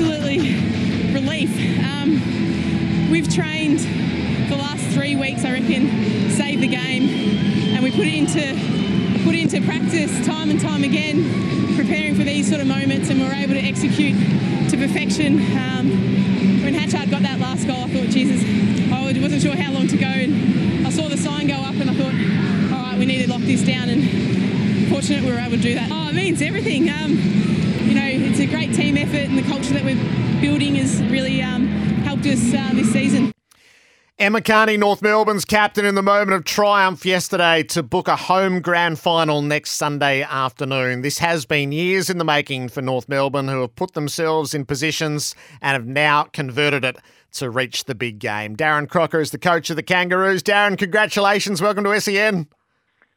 absolutely relief. Um, we've trained the last three weeks, I reckon, save the game, and we put it into put it into practice time and time again, preparing for these sort of moments, and we are able to execute to perfection. Um, when Hatchard got that last goal, I thought, Jesus, I wasn't sure how long to go, and I saw the sign go up, and I thought, all right, we need to lock this down, and fortunate we were able to do that. Oh, it means everything. Um, you know, a great team effort, and the culture that we're building has really um, helped us uh, this season. Emma Kearney, North Melbourne's captain in the moment of triumph yesterday to book a home grand final next Sunday afternoon. This has been years in the making for North Melbourne, who have put themselves in positions and have now converted it to reach the big game. Darren Crocker is the coach of the Kangaroos. Darren, congratulations. Welcome to SEN.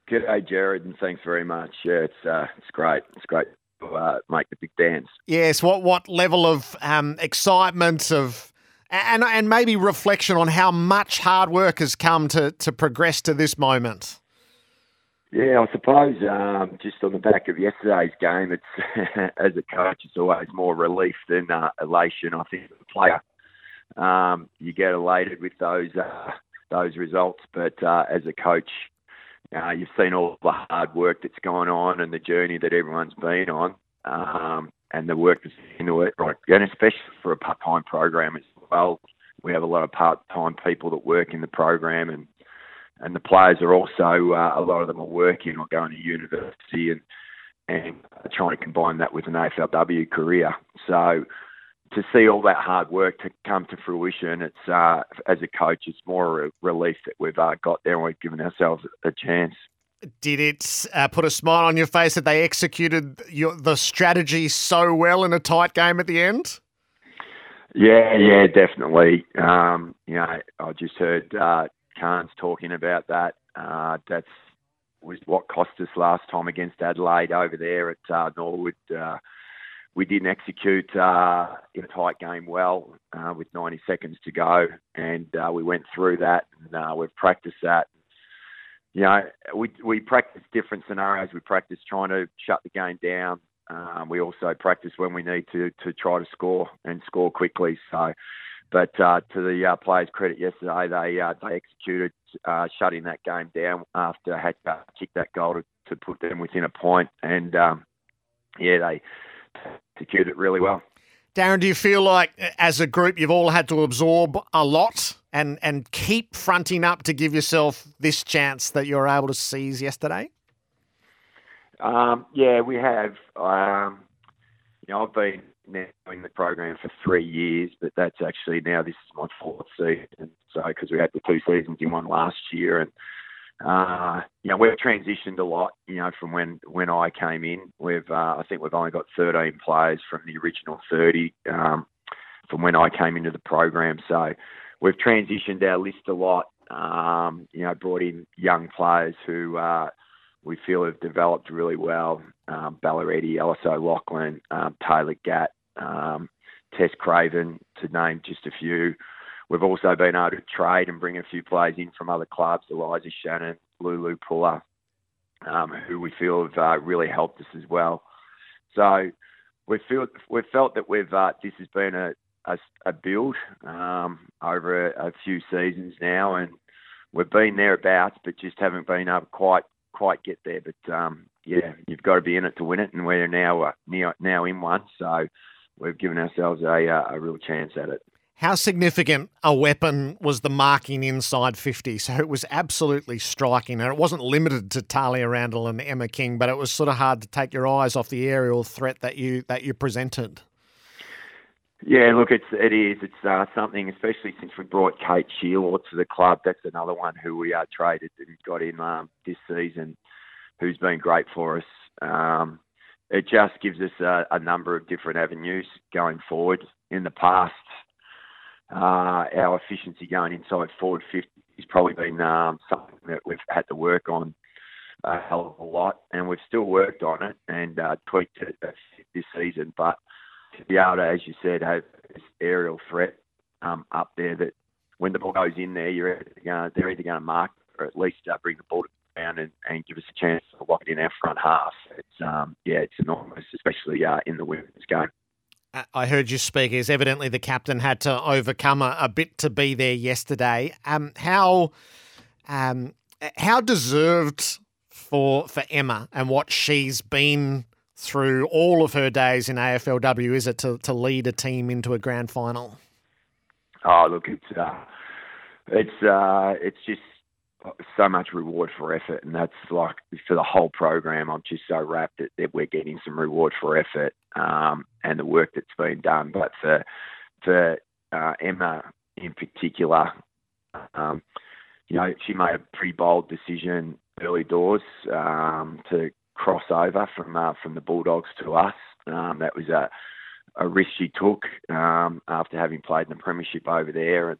G'day, Gerard, and thanks very much. Yeah, it's uh, it's great. It's great uh, make the big dance. Yes. What what level of um, excitement of and and maybe reflection on how much hard work has come to to progress to this moment. Yeah, I suppose um, just on the back of yesterday's game, it's as a coach, it's always more relief than uh, elation. I think the player, um, you get elated with those uh, those results, but uh, as a coach, uh, you've seen all the hard work that's gone on and the journey that everyone's been on, um, and the work that's into it, right? and especially for a part-time program as well. We have a lot of part-time people that work in the program, and and the players are also uh, a lot of them are working or going to university and and trying to combine that with an AFLW career. So to see all that hard work to come to fruition, it's uh, as a coach, it's more a relief that we've uh, got there and we've given ourselves a chance. Did it uh, put a smile on your face that they executed your, the strategy so well in a tight game at the end? Yeah, yeah, definitely. Um, you know, I just heard uh, Carnes talking about that. Uh, that's was what cost us last time against Adelaide over there at uh, Norwood. Uh, we didn't execute uh, in a tight game well uh, with 90 seconds to go, and uh, we went through that, and uh, we've practiced that. You know, we we practice different scenarios. We practice trying to shut the game down. Um, we also practice when we need to to try to score and score quickly. So, but uh, to the uh, players' credit, yesterday they they executed shutting that game down after had kicked that goal to, to put them within a point, and um, yeah, they execute it really well. Darren, do you feel like as a group you've all had to absorb a lot and, and keep fronting up to give yourself this chance that you're able to seize yesterday? Um, yeah, we have. Um, you know, I've been now in the program for three years, but that's actually now this is my fourth season. So because we had the two seasons in one last year, and uh, you know, we've transitioned a lot, you know, from when, when I came in. We've, uh, I think we've only got 13 players from the original 30 um, from when I came into the program. So we've transitioned our list a lot, um, you know, brought in young players who uh, we feel have developed really well. Um, Ballareti, Alice O'Loughlin, um, Taylor Gatt, um, Tess Craven, to name just a few. We've also been able to trade and bring a few players in from other clubs, Eliza Shannon, Lulu Pullar, um, who we feel have uh, really helped us as well. So we feel we've felt that we've uh, this has been a a, a build um, over a, a, few seasons now, and we've been thereabouts, but just haven't been able to quite quite get there. But um, yeah, you've got to be in it to win it, and we're now uh, now, now in one, so we've given ourselves a, uh, a real chance at it. How significant a weapon was the marking inside 50? So it was absolutely striking. And it wasn't limited to Tahlia Randall and Emma King, but it was sort of hard to take your eyes off the aerial threat that you that you presented. Yeah, look, it's it is. It's uh, something, especially since we brought Kate Shierlaw to the club. That's another one who we uh, traded and got in um, this season, who's been great for us. Um, it just gives us a, a number of different avenues going forward. In the past, uh, our efficiency going inside forward 50 has probably been um, something that we've had to work on a hell of a lot, and we've still worked on it and uh, tweaked it this season. But to be able to, as you said, have this aerial threat um, up there that when the ball goes in there, you're either gonna, they're either going to mark or at least uh, bring the ball down and, and give us a chance to lock it in our front half. It's um, yeah, it's enormous, especially uh, in the women's game. I heard you speak. Is evidently the captain had to overcome a, a bit to be there yesterday. Um, how um, how deserved for for Emma and what she's been through all of her days in AFLW is it to, to lead a team into a grand final? Oh, look, it's uh, it's uh, it's just so much reward for effort, and that's like for the whole program. I'm just so rapt that, that we're getting some reward for effort um, and the work that's been done. But for for uh, Emma in particular, um, you know, she made a pretty bold decision early doors um, to cross over from uh, from the Bulldogs to us. Um, that was a a risk she took um, after having played in the premiership over there, and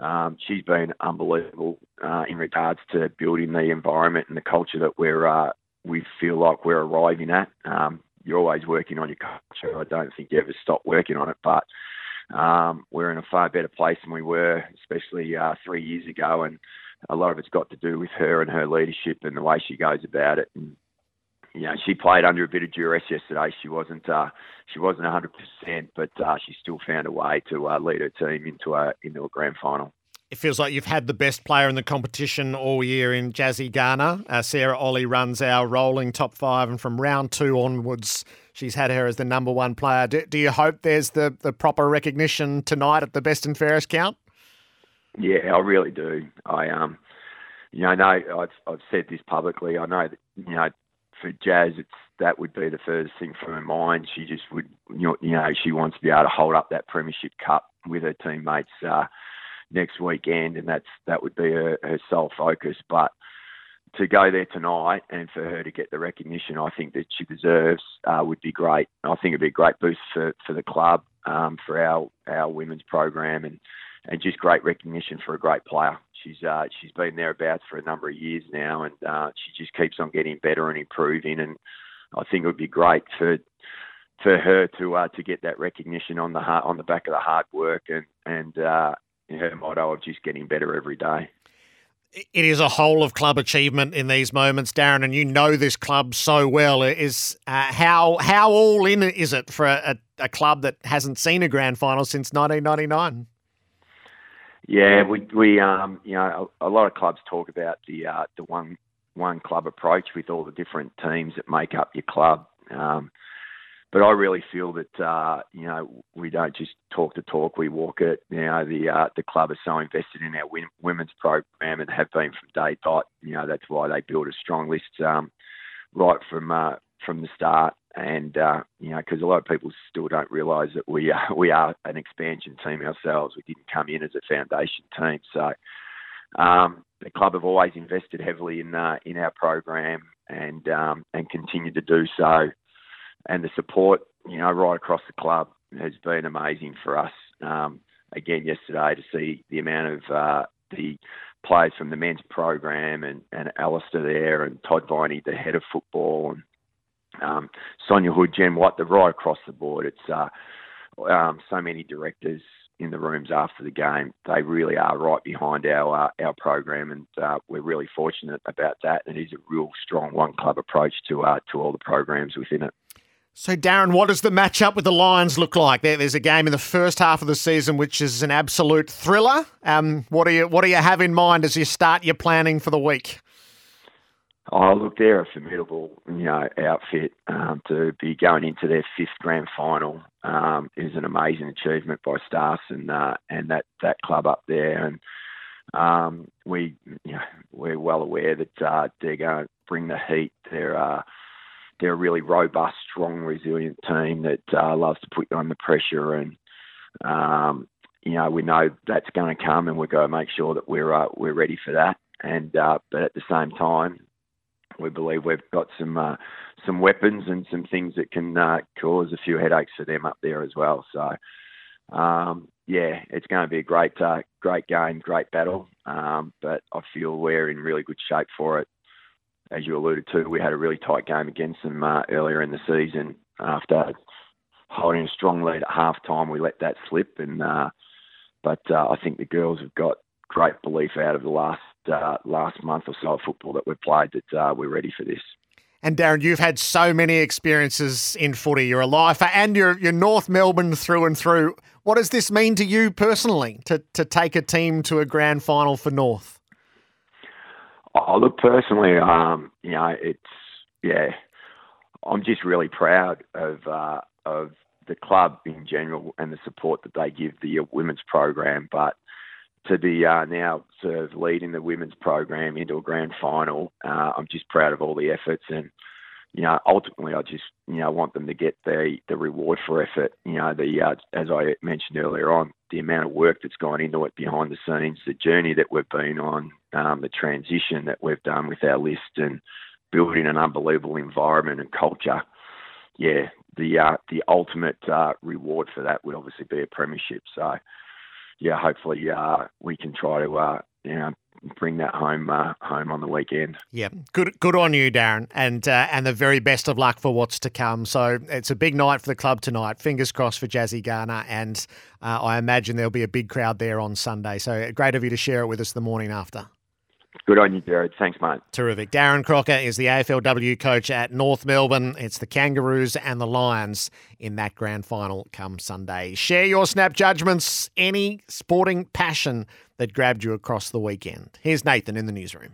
um, she's been unbelievable uh, in regards to building the environment and the culture that we're uh, we feel like we're arriving at. Um, you're always working on your culture. I don't think you ever stop working on it, but um, we're in a far better place than we were, especially uh, three years ago. And a lot of it's got to do with her and her leadership and the way she goes about it. And you know, she played under a bit of duress yesterday. She wasn't uh, she wasn't 100, percent but uh, she still found a way to uh, lead her team into a into a grand final. It feels like you've had the best player in the competition all year in Jazzy Garner. Uh, Sarah Olle runs our rolling top five, and from round two onwards, she's had her as the number one player. Do, do you hope there's the, the proper recognition tonight at the best and fairest count? Yeah, I really do. I um, you know, I know I've I've said this publicly. I know that you know for Jazz, it's that would be the first thing from her mind. She just would, you know, she wants to be able to hold up that premiership cup with her teammates uh, next weekend, and that's that would be her, her sole focus. But to go there tonight and for her to get the recognition I think that she deserves uh, would be great. I think it'd be a great boost for, for the club, um, for our, our women's program, and, and just great recognition for a great player. She's uh, she's been thereabouts for a number of years now, and uh, she just keeps on getting better and improving. And I think it would be great for for her to uh, to get that recognition on the heart, on the back of the hard work and and uh, her motto of just getting better every day. It is a whole of club achievement in these moments, Darren, and you know this club so well. Is uh, how how all in is it for a, a club that hasn't seen a grand final since 1999? Yeah, we we um you know a, a lot of clubs talk about the uh, the one one club approach with all the different teams that make up your club. Um, but I really feel that uh, you know we don't just talk the talk, we walk it. You know the uh, the club is so invested in our women's program and have been from day dot. You know that's why they build a strong list um, right from uh, from the start and uh, you know, because a lot of people still don't realise that we are we are an expansion team ourselves. We didn't come in as a foundation team, so um, the club have always invested heavily in uh, in our program and um, and continue to do so. And the support, you know, right across the club has been amazing for us. Um, again, yesterday to see the amount of uh, the players from the men's program and, and Alastair there and Todd Viney, the head of football, and um, Sonja Hood, Jen Watt, they're right across the board. It's uh, um, so many directors in the rooms after the game. They really are right behind our uh, our program, and uh, we're really fortunate about that. And It is a real strong one club approach to uh, to all the programs within it. So, Darren, what does the matchup with the Lions look like? There, there's a game in the first half of the season which is an absolute thriller. Um, what do you what do you have in mind as you start your planning for the week? Oh, look, they're a formidable, you know, outfit. Um, to be going into their fifth grand final um, is an amazing achievement by Stars and uh, and that that club up there. And um, we, you know, we're well aware that uh, they're going to bring the heat. They're uh, they're a really robust, strong, resilient team that uh, loves to put you under pressure. And um, you know, we know that's going to come, and we've got to make sure that we're uh, we're ready for that. And uh, but at the same time, we believe we've got some uh, some weapons and some things that can uh, cause a few headaches for them up there as well. So, um, yeah, it's going to be a great uh, great game, great battle. Um, but I feel we're in really good shape for it. As you alluded to, we had a really tight game against them uh, earlier in the season. After holding a strong lead at half time, we let that slip. And uh, but uh, I think the girls have got great belief out of the last uh, last month or so of football that we've played that uh, we're ready for this. And Darren, you've had so many experiences in footy. You're a lifer and you're, you're North Melbourne through and through. What does this mean to you personally to, to take a team to a grand final for North? Oh, look, personally, um, you know, it's, yeah, I'm just really proud of, uh, of the club in general and the support that they give the women's program. But to be uh, now sort of leading the women's program into a grand final. Uh, I'm just proud of all the efforts, and you know, ultimately, I just you know want them to get the the reward for effort. You know, the uh, as I mentioned earlier on, the amount of work that's gone into it behind the scenes, the journey that we've been on, um, the transition that we've done with our list, and building an unbelievable environment and culture. Yeah, the uh, the ultimate uh, reward for that would obviously be a premiership. So yeah, hopefully uh, we can try to uh, you know bring that home uh, home on the weekend. Yeah, good good on you, Darren, and uh, and the very best of luck for what's to come. So it's a big night for the club tonight. Fingers crossed for Jazzy Garner, and uh, I imagine there'll be a big crowd there on Sunday. So great of you to share it with us the morning after. Good on you, Gerard. Thanks, mate. Terrific. Darren Crocker is the AFLW coach at North Melbourne. It's the Kangaroos and the Lions in that grand final come Sunday. Share your snap judgments, any sporting passion that grabbed you across the weekend. Here's Nathan in the newsroom.